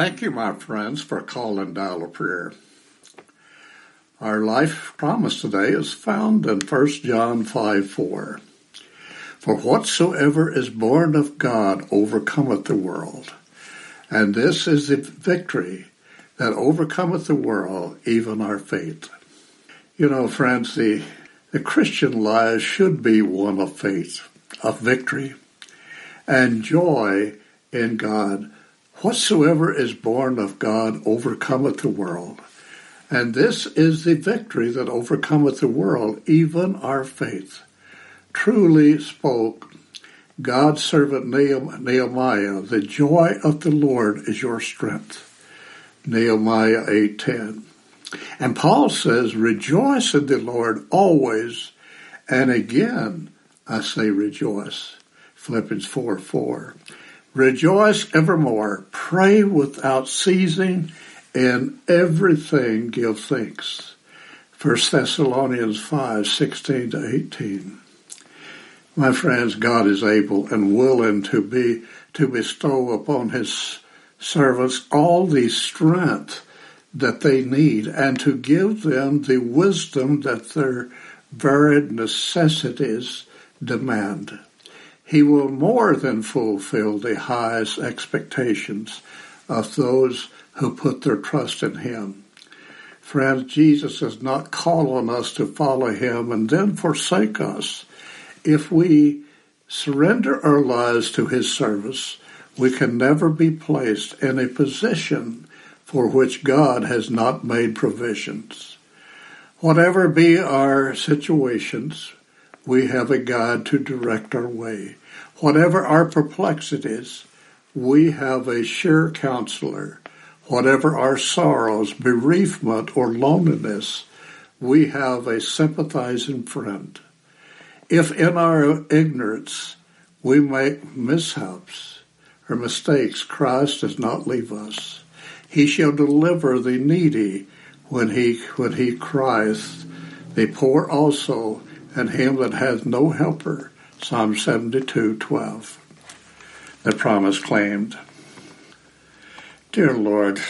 Thank you, my friends, for calling Dial a Prayer. Our life promise today is found in 1 John 5 4. For whatsoever is born of God overcometh the world. And this is the victory that overcometh the world, even our faith. You know, friends, the, the Christian life should be one of faith, of victory, and joy in God Whatsoever is born of God overcometh the world. And this is the victory that overcometh the world, even our faith. Truly spoke God's servant Nehemiah, the joy of the Lord is your strength. Nehemiah 8.10. And Paul says, rejoice in the Lord always. And again, I say rejoice. Philippians 4, 4. Rejoice evermore. Pray without ceasing. In everything give thanks. 1 Thessalonians 5, 16 to 18. My friends, God is able and willing to be, to bestow upon his servants all the strength that they need and to give them the wisdom that their varied necessities demand. He will more than fulfill the highest expectations of those who put their trust in Him. Friends, Jesus does not call on us to follow Him and then forsake us. If we surrender our lives to His service, we can never be placed in a position for which God has not made provisions. Whatever be our situations, we have a God to direct our way. Whatever our perplexities, we have a sure counselor. Whatever our sorrows, bereavement, or loneliness, we have a sympathizing friend. If in our ignorance we make mishaps or mistakes, Christ does not leave us. He shall deliver the needy when he when he crieth, the poor also, and him that hath no helper. Psalm 72:12. The promise claimed. Dear Lord,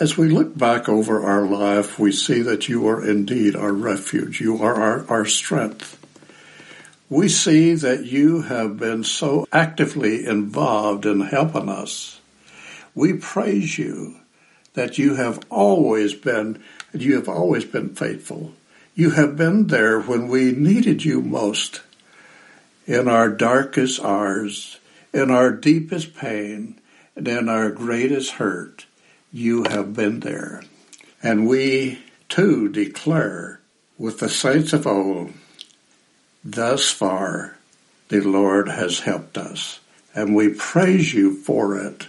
as we look back over our life, we see that you are indeed our refuge. You are our, our strength. We see that you have been so actively involved in helping us. We praise you that you have always been, you have always been faithful. You have been there when we needed you most in our darkest hours, in our deepest pain, and in our greatest hurt, you have been there. And we too declare with the saints of old, thus far the Lord has helped us. And we praise you for it.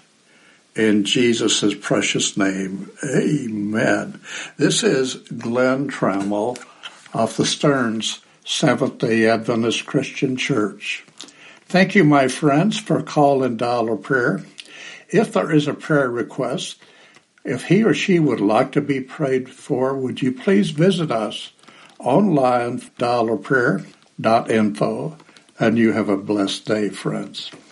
In Jesus' precious name, amen. This is Glenn Trammell of the Stearns Seventh day Adventist Christian Church. Thank you, my friends, for calling Dial of Prayer. If there is a prayer request, if he or she would like to be prayed for, would you please visit us online, dialofprayer.info, and you have a blessed day, friends.